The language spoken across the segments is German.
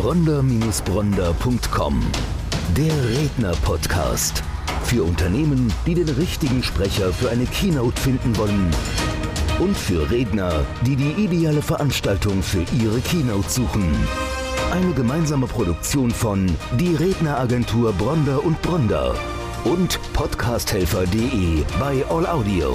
bronder-bronder.com. Der Redner-Podcast. Für Unternehmen, die den richtigen Sprecher für eine Keynote finden wollen. Und für Redner, die die ideale Veranstaltung für ihre Keynote suchen. Eine gemeinsame Produktion von Die Redneragentur Bronder und Bronder und podcasthelfer.de bei All Audio.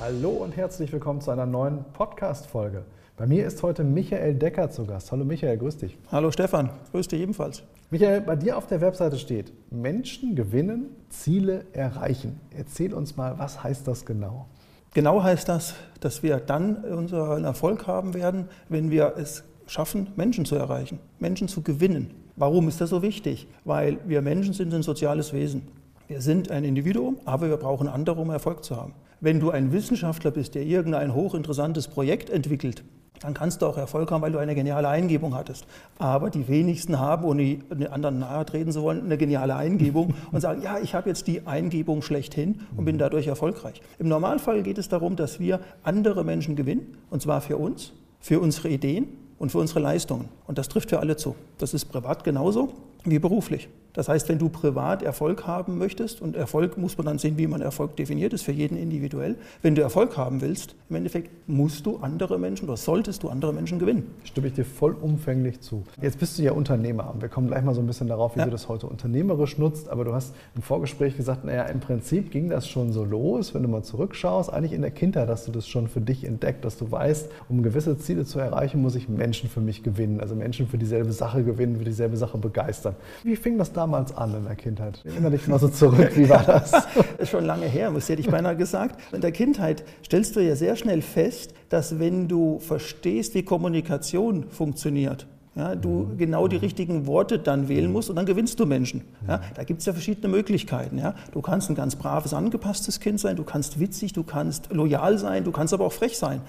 Hallo und herzlich willkommen zu einer neuen Podcast-Folge. Bei mir ist heute Michael Decker zu Gast. Hallo Michael, grüß dich. Hallo Stefan, grüß dich ebenfalls. Michael, bei dir auf der Webseite steht, Menschen gewinnen, Ziele erreichen. Erzähl uns mal, was heißt das genau? Genau heißt das, dass wir dann unseren Erfolg haben werden, wenn wir es schaffen, Menschen zu erreichen, Menschen zu gewinnen. Warum ist das so wichtig? Weil wir Menschen sind ein soziales Wesen. Wir sind ein Individuum, aber wir brauchen andere, um Erfolg zu haben. Wenn du ein Wissenschaftler bist, der irgendein hochinteressantes Projekt entwickelt, dann kannst du auch Erfolg haben, weil du eine geniale Eingebung hattest. Aber die wenigsten haben, ohne den anderen nahe treten zu wollen, eine geniale Eingebung und sagen, ja, ich habe jetzt die Eingebung schlechthin und bin dadurch erfolgreich. Im Normalfall geht es darum, dass wir andere Menschen gewinnen, und zwar für uns, für unsere Ideen und für unsere Leistungen. Und das trifft für alle zu. Das ist privat genauso wie beruflich. Das heißt, wenn du privat Erfolg haben möchtest, und Erfolg muss man dann sehen, wie man Erfolg definiert, ist für jeden individuell. Wenn du Erfolg haben willst, im Endeffekt musst du andere Menschen oder solltest du andere Menschen gewinnen. Stimme ich dir vollumfänglich zu. Jetzt bist du ja Unternehmer. Wir kommen gleich mal so ein bisschen darauf, wie ja. du das heute unternehmerisch nutzt. Aber du hast im Vorgespräch gesagt, naja, im Prinzip ging das schon so los, wenn du mal zurückschaust. Eigentlich in der Kindheit hast du das schon für dich entdeckt, dass du weißt, um gewisse Ziele zu erreichen, muss ich Menschen für mich gewinnen. Also Menschen für dieselbe Sache gewinnen, für dieselbe Sache begeistern. Wie fing das damals an in der Kindheit? Erinnere dich mal so zurück, wie war das? das ist schon lange her, muss hätte ich beinahe gesagt. In der Kindheit stellst du ja sehr schnell fest, dass wenn du verstehst, wie Kommunikation funktioniert, ja, du genau die richtigen Worte dann wählen musst und dann gewinnst du Menschen. Ja, da gibt es ja verschiedene Möglichkeiten. Ja. Du kannst ein ganz braves, angepasstes Kind sein, du kannst witzig, du kannst loyal sein, du kannst aber auch frech sein.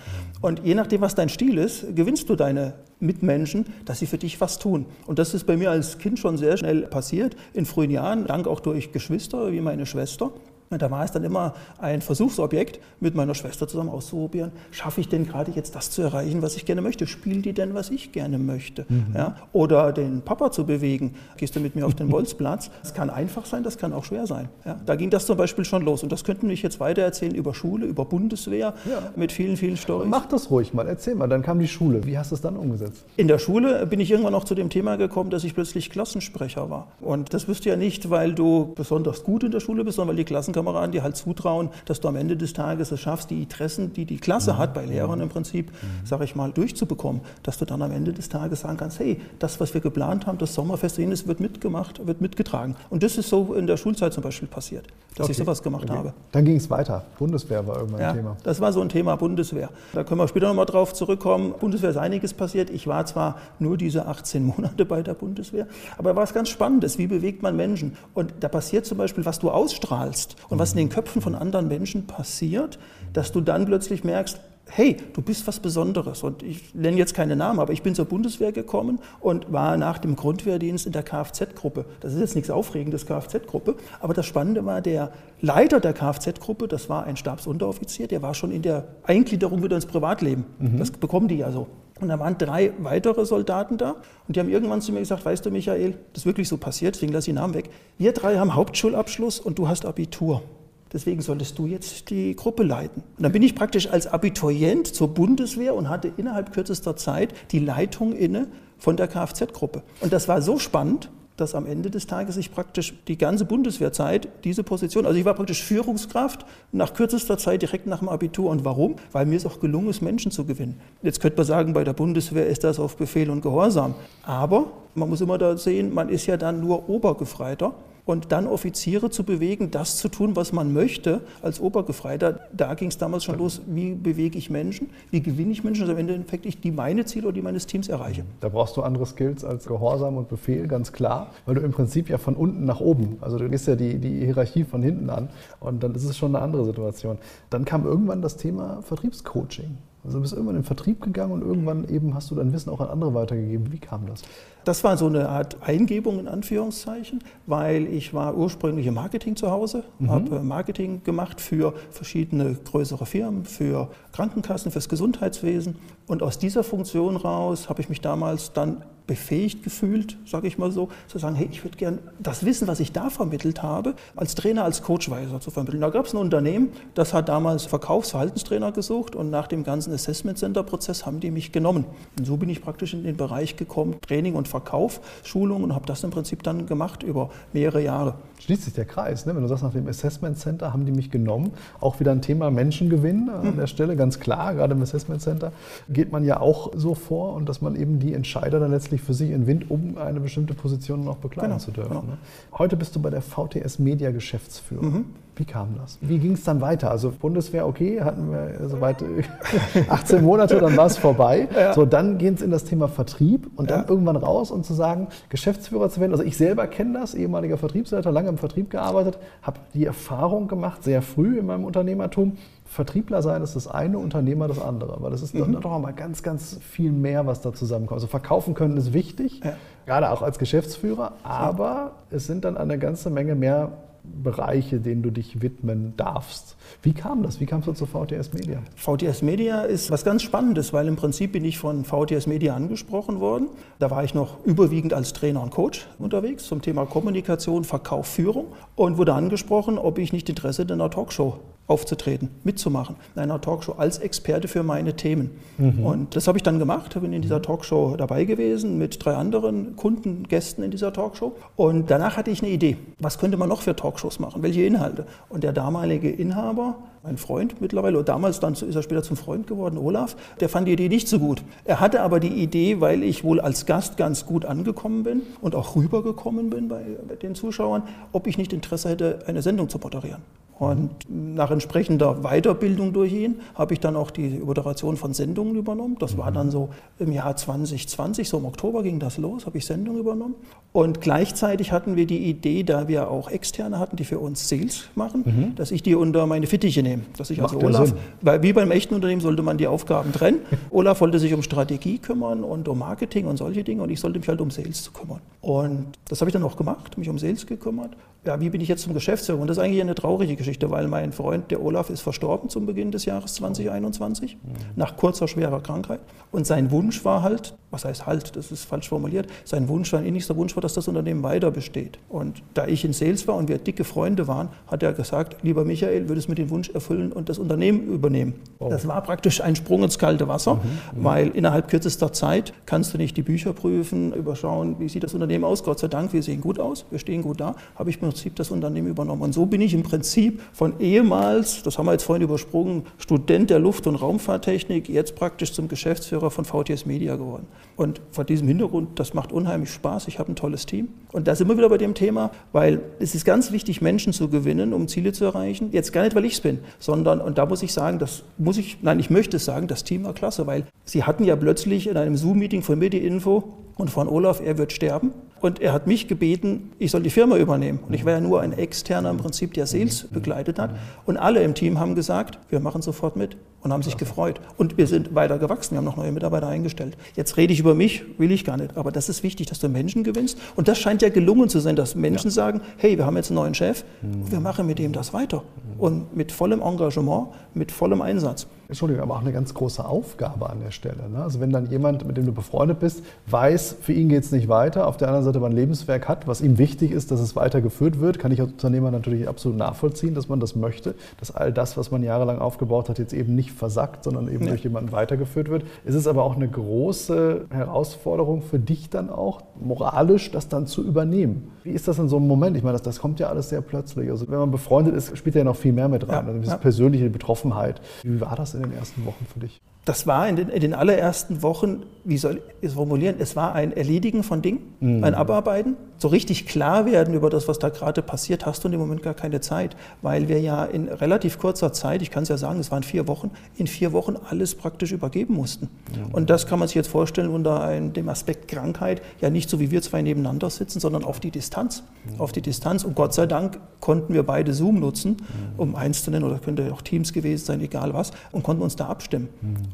Und je nachdem, was dein Stil ist, gewinnst du deine Mitmenschen, dass sie für dich was tun. Und das ist bei mir als Kind schon sehr schnell passiert, in frühen Jahren, dank auch durch Geschwister wie meine Schwester. Da war es dann immer ein Versuchsobjekt, mit meiner Schwester zusammen auszuprobieren, schaffe ich denn gerade jetzt das zu erreichen, was ich gerne möchte? Spielen die denn, was ich gerne möchte? Mhm. Ja? Oder den Papa zu bewegen, gehst du mit mir auf den Bolzplatz? Das kann einfach sein, das kann auch schwer sein. Ja? Da ging das zum Beispiel schon los. Und das könnten wir jetzt weiter erzählen über Schule, über Bundeswehr, ja. mit vielen, vielen Storys. Mach das ruhig mal, erzähl mal. Dann kam die Schule. Wie hast du es dann umgesetzt? In der Schule bin ich irgendwann noch zu dem Thema gekommen, dass ich plötzlich Klassensprecher war. Und das wirst du ja nicht, weil du besonders gut in der Schule bist, sondern weil die Klassenkameraden Klassenkameraden dir halt zutrauen, dass du am Ende des Tages es schaffst, die Interessen, die die Klasse hat, bei Lehrern im Prinzip, mhm. sage ich mal, durchzubekommen, dass du dann am Ende des Tages sagen kannst, hey, das, was wir geplant haben, das Sommerfest, jenes wird mitgemacht, wird mitgetragen. Und das ist so in der Schulzeit zum Beispiel passiert, dass okay. ich sowas gemacht okay. habe. Dann ging es weiter. Bundeswehr war irgendwann ja, ein Thema. Das war so ein Thema Bundeswehr. Da können wir später nochmal drauf zurückkommen. Bundeswehr ist einiges passiert. Ich war zwar nur diese 18 Monate bei der Bundeswehr, aber was ganz Spannendes. Wie bewegt man Menschen? Und da passiert zum Beispiel, was du ausstrahlst und was in den Köpfen von anderen Menschen passiert, dass du dann plötzlich merkst, hey, du bist was Besonderes. Und ich nenne jetzt keine Namen, aber ich bin zur Bundeswehr gekommen und war nach dem Grundwehrdienst in der Kfz-Gruppe. Das ist jetzt nichts Aufregendes, Kfz-Gruppe. Aber das Spannende war, der Leiter der Kfz-Gruppe, das war ein Stabsunteroffizier, der war schon in der Eingliederung wieder ins Privatleben. Mhm. Das bekommen die ja so. Und da waren drei weitere Soldaten da und die haben irgendwann zu mir gesagt, weißt du Michael, das ist wirklich so passiert, deswegen lasse ich den Namen weg. Wir drei haben Hauptschulabschluss und du hast Abitur. Deswegen solltest du jetzt die Gruppe leiten. Und dann bin ich praktisch als Abiturient zur Bundeswehr und hatte innerhalb kürzester Zeit die Leitung inne von der Kfz-Gruppe. Und das war so spannend, dass am Ende des Tages ich praktisch die ganze Bundeswehrzeit diese Position, also ich war praktisch Führungskraft nach kürzester Zeit direkt nach dem Abitur. Und warum? Weil mir es auch gelungen ist, Menschen zu gewinnen. Jetzt könnte man sagen, bei der Bundeswehr ist das auf Befehl und Gehorsam. Aber man muss immer da sehen, man ist ja dann nur Obergefreiter und dann Offiziere zu bewegen, das zu tun, was man möchte als Obergefreiter. Da ging es damals schon los, wie bewege ich Menschen, wie gewinne ich Menschen, dass am Endeffekt ich die meine Ziele oder die meines Teams erreiche. Da brauchst du andere Skills als Gehorsam und Befehl, ganz klar, weil du im Prinzip ja von unten nach oben, also du gehst ja die, die Hierarchie von hinten an und dann ist es schon eine andere Situation. Dann kam irgendwann das Thema Vertriebscoaching. Also du bist irgendwann in den Vertrieb gegangen und irgendwann eben hast du dein Wissen auch an andere weitergegeben. Wie kam das? Das war so eine Art Eingebung in Anführungszeichen, weil ich war ursprünglich im Marketing zu Hause, mhm. habe Marketing gemacht für verschiedene größere Firmen, für Krankenkassen, fürs Gesundheitswesen. Und aus dieser Funktion raus habe ich mich damals dann befähigt gefühlt, sage ich mal so, zu sagen, hey, ich würde gerne das Wissen, was ich da vermittelt habe, als Trainer, als Coachweiser zu vermitteln. Da gab es ein Unternehmen, das hat damals Verkaufsverhaltenstrainer gesucht und nach dem ganzen Assessment Center Prozess haben die mich genommen. Und so bin ich praktisch in den Bereich gekommen, Training und Verkauf, Schulung und habe das im Prinzip dann gemacht über mehrere Jahre. Schließt sich der Kreis, ne? wenn du sagst, nach dem Assessment Center haben die mich genommen. Auch wieder ein Thema Menschengewinn an der Stelle, ganz klar, gerade im Assessment Center geht man ja auch so vor und dass man eben die Entscheider dann letztlich für sich entwindet, um eine bestimmte Position noch bekleiden genau, zu dürfen. Genau. Ne? Heute bist du bei der VTS Media Geschäftsführer. Mhm. Wie kam das? Wie ging es dann weiter? Also Bundeswehr, okay, hatten wir soweit 18 Monate, dann war es vorbei. Ja. So, dann geht es in das Thema Vertrieb und dann ja. irgendwann raus und zu sagen, Geschäftsführer zu werden. Also ich selber kenne das, ehemaliger Vertriebsleiter, lange im Vertrieb gearbeitet, habe die Erfahrung gemacht, sehr früh in meinem Unternehmertum, Vertriebler sein ist das eine, Unternehmer das andere. Weil das ist mhm. doch nochmal ganz, ganz viel mehr, was da zusammenkommt. Also verkaufen können ist wichtig, ja. gerade auch als Geschäftsführer, aber es sind dann eine ganze Menge mehr Bereiche, denen du dich widmen darfst. Wie kam das? Wie kamst du zu VTS Media? VTS Media ist was ganz Spannendes, weil im Prinzip bin ich von VTS Media angesprochen worden. Da war ich noch überwiegend als Trainer und Coach unterwegs zum Thema Kommunikation, Verkauf, Führung und wurde angesprochen, ob ich nicht Interesse in einer Talkshow aufzutreten, mitzumachen, in einer Talkshow als Experte für meine Themen. Mhm. Und das habe ich dann gemacht, bin in dieser Talkshow dabei gewesen mit drei anderen Kunden, Gästen in dieser Talkshow. Und danach hatte ich eine Idee, was könnte man noch für Talkshows machen, welche Inhalte. Und der damalige Inhaber, mein Freund mittlerweile, und damals dann ist er später zum Freund geworden, Olaf, der fand die Idee nicht so gut. Er hatte aber die Idee, weil ich wohl als Gast ganz gut angekommen bin und auch rübergekommen bin bei, bei den Zuschauern, ob ich nicht Interesse hätte, eine Sendung zu moderieren. Und nach entsprechender Weiterbildung durch ihn habe ich dann auch die Moderation von Sendungen übernommen. Das war dann so im Jahr 2020, so im Oktober ging das los, habe ich Sendungen übernommen. Und gleichzeitig hatten wir die Idee, da wir auch Externe hatten, die für uns Sales machen, mhm. dass ich die unter meine Fittiche nehme. Dass ich also Olaf, weil wie beim echten Unternehmen sollte man die Aufgaben trennen. Olaf wollte sich um Strategie kümmern und um Marketing und solche Dinge und ich sollte mich halt um Sales kümmern. Und das habe ich dann auch gemacht, mich um Sales gekümmert ja, wie bin ich jetzt zum Geschäftsführer? Und das ist eigentlich eine traurige Geschichte, weil mein Freund, der Olaf, ist verstorben zum Beginn des Jahres 2021, mhm. nach kurzer, schwerer Krankheit. Und sein Wunsch war halt, was heißt halt, das ist falsch formuliert, sein Wunsch, sein innigster Wunsch war, dass das Unternehmen weiter besteht. Und da ich in Sales war und wir dicke Freunde waren, hat er gesagt, lieber Michael, würdest du mir den Wunsch erfüllen und das Unternehmen übernehmen. Oh. Das war praktisch ein Sprung ins kalte Wasser, mhm, mhm. weil innerhalb kürzester Zeit kannst du nicht die Bücher prüfen, überschauen, wie sieht das Unternehmen aus. Gott sei Dank, wir sehen gut aus, wir stehen gut da, habe ich mir Prinzip das Unternehmen übernommen. Und so bin ich im Prinzip von ehemals, das haben wir jetzt vorhin übersprungen, Student der Luft- und Raumfahrttechnik, jetzt praktisch zum Geschäftsführer von VTS Media geworden. Und vor diesem Hintergrund, das macht unheimlich Spaß. Ich habe ein tolles Team. Und da sind wir wieder bei dem Thema, weil es ist ganz wichtig, Menschen zu gewinnen, um Ziele zu erreichen. Jetzt gar nicht, weil ich es bin, sondern, und da muss ich sagen, das muss ich, nein, ich möchte sagen, das Team war klasse, weil sie hatten ja plötzlich in einem Zoom-Meeting von mir die Info und von Olaf, er wird sterben. Und er hat mich gebeten, ich soll die Firma übernehmen. Und ich war ja nur ein Externer im Prinzip, der Sales begleitet hat. Und alle im Team haben gesagt, wir machen sofort mit und haben sich gefreut. Und wir sind weiter gewachsen, wir haben noch neue Mitarbeiter eingestellt. Jetzt rede ich über mich, will ich gar nicht. Aber das ist wichtig, dass du Menschen gewinnst. Und das scheint ja gelungen zu sein, dass Menschen ja. sagen, hey, wir haben jetzt einen neuen Chef, wir machen mit dem das weiter. Und mit vollem Engagement, mit vollem Einsatz. Entschuldigung, aber auch eine ganz große Aufgabe an der Stelle. Ne? Also wenn dann jemand, mit dem du befreundet bist, weiß, für ihn geht es nicht weiter, auf der anderen Seite aber ein Lebenswerk hat, was ihm wichtig ist, dass es weitergeführt wird, kann ich als Unternehmer natürlich absolut nachvollziehen, dass man das möchte, dass all das, was man jahrelang aufgebaut hat, jetzt eben nicht versackt, sondern eben ja. durch jemanden weitergeführt wird. Ist es aber auch eine große Herausforderung für dich dann auch, moralisch das dann zu übernehmen? Wie ist das in so einem Moment? Ich meine, das, das kommt ja alles sehr plötzlich. Also wenn man befreundet ist, spielt ja noch viel mehr mit rein. Ja, also diese ja. persönliche Betroffenheit. Wie war das in den ersten Wochen für dich? Das war in den, in den allerersten Wochen wie soll ich es formulieren, es war ein Erledigen von Dingen, mhm. ein Abarbeiten. So richtig klar werden über das, was da gerade passiert, hast du in dem Moment gar keine Zeit, weil wir ja in relativ kurzer Zeit, ich kann es ja sagen, es waren vier Wochen, in vier Wochen alles praktisch übergeben mussten. Mhm. Und das kann man sich jetzt vorstellen unter einem, dem Aspekt Krankheit, ja nicht so wie wir zwei nebeneinander sitzen, sondern auf die Distanz. Mhm. Auf die Distanz. Und Gott sei Dank konnten wir beide Zoom nutzen, mhm. um eins zu nennen, oder könnte auch Teams gewesen sein, egal was, und konnten uns da abstimmen.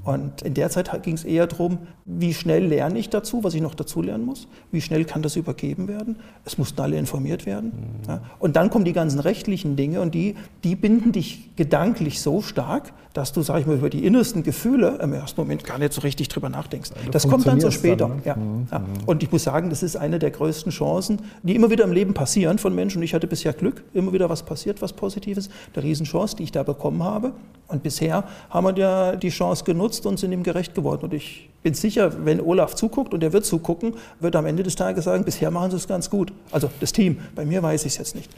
Mhm. Und in der Zeit ging es eher darum, wie schnell lerne ich dazu, was ich noch dazu lernen muss, wie schnell kann das übergeben werden. Es mussten alle informiert werden. Mhm. Ja. Und dann kommen die ganzen rechtlichen Dinge und die, die binden dich gedanklich so stark, dass du, sag ich mal, über die innersten Gefühle im ersten Moment gar nicht so richtig drüber nachdenkst. Ja, das kommt dann so später. Dann, ne? ja. Mhm. ja. Und ich muss sagen, das ist eine der größten Chancen, die immer wieder im Leben passieren von Menschen. Und ich hatte bisher Glück, immer wieder was passiert, was Positives. Eine Riesenchance, die ich da bekommen habe. Und bisher haben wir ja die Chance genutzt und sind ihm gerecht geworden. Und ich bin sicher, wenn Olaf zuguckt und er wird zugucken, wird er am Ende des Tages sagen, bisher machen sie es ganz gut. Also das Team, bei mir weiß ich es jetzt nicht.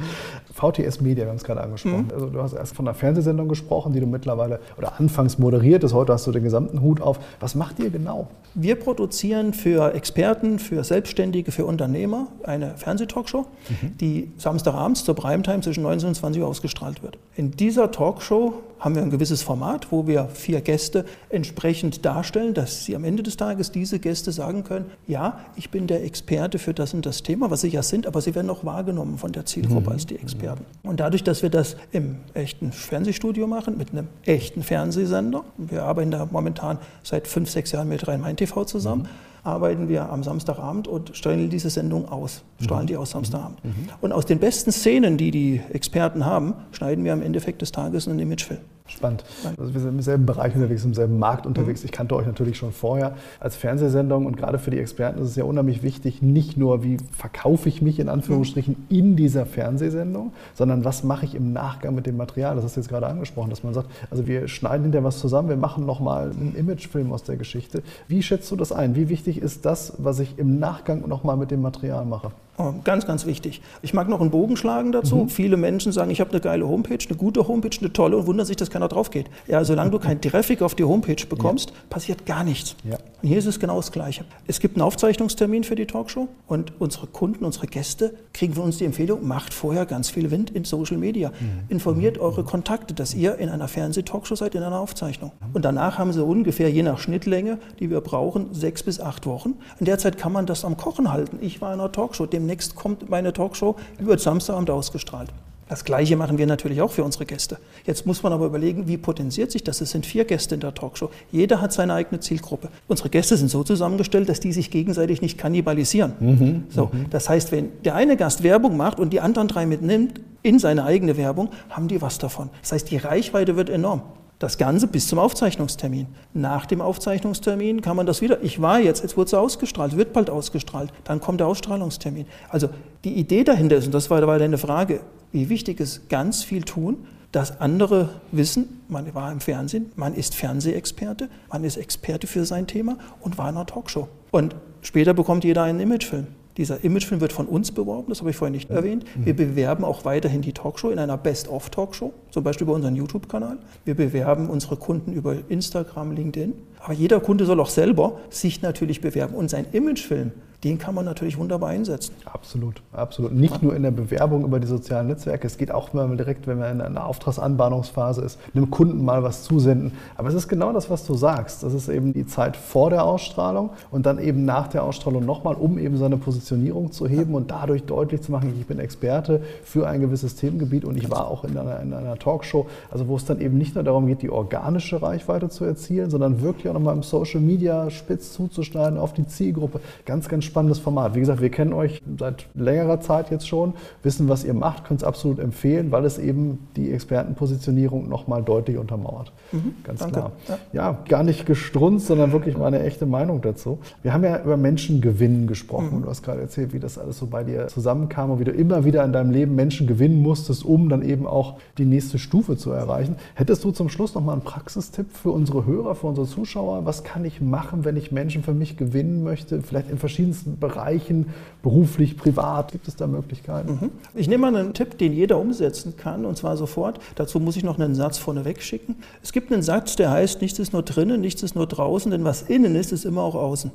VTS Media, wir haben es gerade angesprochen. Mhm. Also du hast erst von einer Fernsehsendung gesprochen, die du mittlerweile oder anfangs moderiert ist. Heute hast du den gesamten Hut auf. Was macht ihr genau? Wir produzieren für Experten, für Selbstständige, für Unternehmer eine Fernsehtalkshow, mhm. die Samstagabends zur Primetime zwischen 19 und 20 Uhr ausgestrahlt wird. In dieser Talkshow haben wir ein gewisses Format, wo wir vier Gäste entsprechend darstellen, dass sie am Ende des Tages diese Gäste sagen können, ja, ich bin der Experte für das und das Thema, was sie ja sind, aber sie werden auch wahrgenommen von der Zielgruppe mhm. als die Experten. Und dadurch, dass wir das im echten Fernsehstudio machen, mit einem echten Fernsehsender, wir arbeiten da momentan seit fünf, sechs Jahren mit Rhein-Main-TV zusammen, mhm arbeiten wir am Samstagabend und stellen diese Sendung aus, strahlen mhm. die aus Samstagabend. Mhm. Und aus den besten Szenen, die die Experten haben, schneiden wir am Endeffekt des Tages einen Imagefilm. Spannend. Also wir sind im selben Bereich unterwegs, im selben Markt unterwegs. Mhm. Ich kannte euch natürlich schon vorher als Fernsehsendung und gerade für die Experten ist es ja unheimlich wichtig, nicht nur, wie verkaufe ich mich in Anführungsstrichen mhm. in dieser Fernsehsendung, sondern was mache ich im Nachgang mit dem Material. Das hast du jetzt gerade angesprochen, dass man sagt, also wir schneiden hinterher was zusammen, wir machen nochmal einen Imagefilm aus der Geschichte. Wie schätzt du das ein? Wie wichtig ist das, was ich im Nachgang nochmal mit dem Material mache? Oh, ganz, ganz wichtig. Ich mag noch einen Bogen schlagen dazu. Mhm. Viele Menschen sagen, ich habe eine geile Homepage, eine gute Homepage, eine tolle und wundern sich, dass keiner drauf geht. Ja, solange du keinen Traffic auf die Homepage bekommst, ja. passiert gar nichts. Ja. Und hier ist es genau das Gleiche. Es gibt einen Aufzeichnungstermin für die Talkshow und unsere Kunden, unsere Gäste kriegen von uns die Empfehlung, macht vorher ganz viel Wind in Social Media. Mhm. Informiert mhm. eure Kontakte, dass ihr in einer Fernseh-Talkshow seid, in einer Aufzeichnung. Und danach haben sie ungefähr, je nach Schnittlänge, die wir brauchen, sechs bis acht Wochen. In der Zeit kann man das am Kochen halten. Ich war in einer Talkshow, dem demnächst kommt meine Talkshow, die wird Samstagabend ausgestrahlt. Das Gleiche machen wir natürlich auch für unsere Gäste. Jetzt muss man aber überlegen, wie potenziert sich das? Es sind vier Gäste in der Talkshow. Jeder hat seine eigene Zielgruppe. Unsere Gäste sind so zusammengestellt, dass die sich gegenseitig nicht kannibalisieren. Mhm, so, mhm. Das heißt, wenn der eine Gast Werbung macht und die anderen drei mitnimmt in seine eigene Werbung, haben die was davon. Das heißt, die Reichweite wird enorm. Das Ganze bis zum Aufzeichnungstermin. Nach dem Aufzeichnungstermin kann man das wieder. Ich war jetzt, jetzt wurde es ausgestrahlt, wird bald ausgestrahlt. Dann kommt der Ausstrahlungstermin. Also die Idee dahinter ist, und das war, war deine Frage, wie wichtig ist ganz viel tun, dass andere wissen, man war im Fernsehen, man ist Fernsehexperte, man ist Experte für sein Thema und war in einer Talkshow. Und später bekommt jeder einen Imagefilm. Dieser Imagefilm wird von uns beworben, das habe ich vorhin nicht erwähnt. Wir bewerben auch weiterhin die Talkshow in einer Best-of-Talkshow, zum Beispiel über unseren YouTube-Kanal. Wir bewerben unsere Kunden über Instagram, LinkedIn. Aber jeder Kunde soll auch selber sich natürlich bewerben. Und sein Imagefilm, den kann man natürlich wunderbar einsetzen. Absolut, absolut. Nicht nur in der Bewerbung über die sozialen Netzwerke, es geht auch mal direkt, wenn man in einer Auftragsanbahnungsphase ist, einem Kunden mal was zusenden. Aber es ist genau das, was du sagst. Das ist eben die Zeit vor der Ausstrahlung und dann eben nach der Ausstrahlung nochmal, um eben seine Positionierung zu heben und dadurch deutlich zu machen, ich bin Experte für ein gewisses Themengebiet und ich war auch in einer, in einer Talkshow, also wo es dann eben nicht nur darum geht, die organische Reichweite zu erzielen, sondern wirklich auch nochmal im Social Media spitz zuzuschneiden auf die Zielgruppe. Ganz, ganz spannendes Format. Wie gesagt, wir kennen euch seit längerer Zeit jetzt schon, wissen, was ihr macht, können es absolut empfehlen, weil es eben die Expertenpositionierung nochmal deutlich untermauert. Mhm, Ganz danke. klar. Ja. ja. gar nicht gestrunzt, sondern wirklich meine echte Meinung dazu. Wir haben ja über Menschengewinn gesprochen. Mhm. Du hast gerade erzählt, wie das alles so bei dir zusammenkam und wie du immer wieder in deinem Leben Menschen gewinnen musstest, um dann eben auch die nächste Stufe zu erreichen. Hättest du zum Schluss nochmal einen Praxistipp für unsere Hörer, für unsere Zuschauer? Was kann ich machen, wenn ich Menschen für mich gewinnen möchte? Vielleicht in verschiedenen Lebensbereichen, beruflich, privat? Gibt es da Möglichkeiten? Mhm. Ich nehme mal einen Tipp, den jeder umsetzen kann, und zwar sofort. Dazu muss ich noch einen Satz vorneweg schicken. Es gibt einen Satz, der heißt, nichts ist nur drinnen, nichts ist nur draußen, denn was innen ist, ist immer auch außen.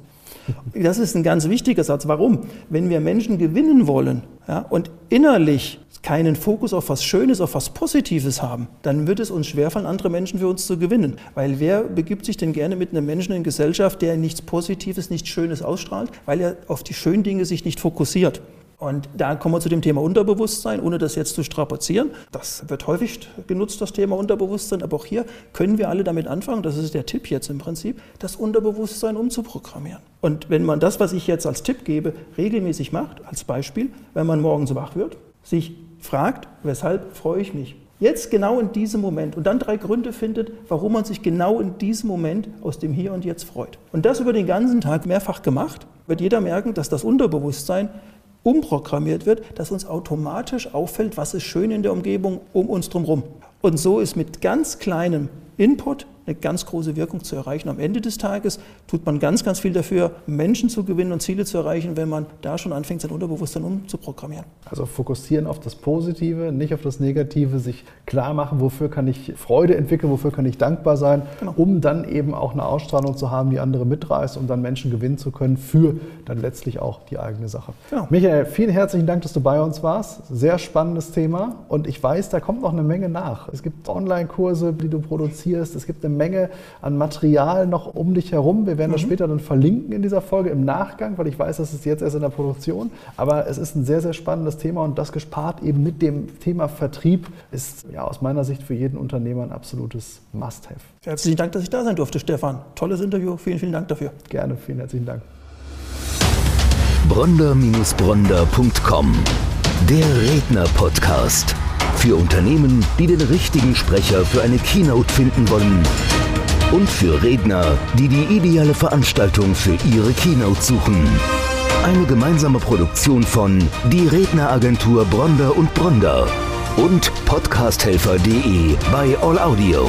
Das ist ein ganz wichtiger Satz. Warum? Wenn wir Menschen gewinnen wollen ja, und innerlich keinen Fokus auf was Schönes, auf was Positives haben, dann wird es uns schwerfallen, andere Menschen für uns zu gewinnen. Weil wer begibt sich denn gerne mit einem Menschen in Gesellschaft, der nichts Positives, nichts Schönes ausstrahlt, weil er auf die schönen Dinge sich nicht fokussiert? Und da kommen wir zu dem Thema Unterbewusstsein, ohne das jetzt zu strapazieren. Das wird häufig genutzt, das Thema Unterbewusstsein, aber auch hier können wir alle damit anfangen, das ist der Tipp jetzt im Prinzip, das Unterbewusstsein umzuprogrammieren. Und wenn man das, was ich jetzt als Tipp gebe, regelmäßig macht, als Beispiel, wenn man morgens wach wird, sich fragt, weshalb freue ich mich? Jetzt genau in diesem Moment und dann drei Gründe findet, warum man sich genau in diesem Moment aus dem Hier und Jetzt freut. Und das über den ganzen Tag mehrfach gemacht, wird jeder merken, dass das Unterbewusstsein umprogrammiert wird, dass uns automatisch auffällt, was ist schön in der Umgebung um uns drumherum. Und so ist mit ganz kleinem Input eine ganz große Wirkung zu erreichen. Am Ende des Tages tut man ganz, ganz viel dafür, Menschen zu gewinnen und Ziele zu erreichen, wenn man da schon anfängt, sein Unterbewusstsein umzuprogrammieren. Also fokussieren auf das Positive, nicht auf das Negative, sich klar machen, wofür kann ich Freude entwickeln, wofür kann ich dankbar sein, genau. um dann eben auch eine Ausstrahlung zu haben, die andere mitreißt, um dann Menschen gewinnen zu können für dann letztlich auch die eigene Sache. Genau. Michael, vielen herzlichen Dank, dass du bei uns warst. Sehr spannendes Thema und ich weiß, da kommt noch eine Menge nach. Es gibt Online-Kurse, die du produzierst, es gibt eine Menge an Material noch um dich herum. Wir werden mhm. das später dann verlinken in dieser Folge im Nachgang, weil ich weiß, das ist jetzt erst in der Produktion. Aber es ist ein sehr, sehr spannendes Thema und das gespart eben mit dem Thema Vertrieb ist ja aus meiner Sicht für jeden Unternehmer ein absolutes Must-Have. Herzlichen Dank, dass ich da sein durfte, Stefan. Tolles Interview. Vielen, vielen Dank dafür. Gerne, vielen herzlichen Dank. Bronder-Bronder.com Der Redner-Podcast. Für Unternehmen, die den richtigen Sprecher für eine Keynote finden wollen. Und für Redner, die die ideale Veranstaltung für ihre Keynote suchen. Eine gemeinsame Produktion von Die Redneragentur Bronder und Bronder und podcasthelfer.de bei All Audio.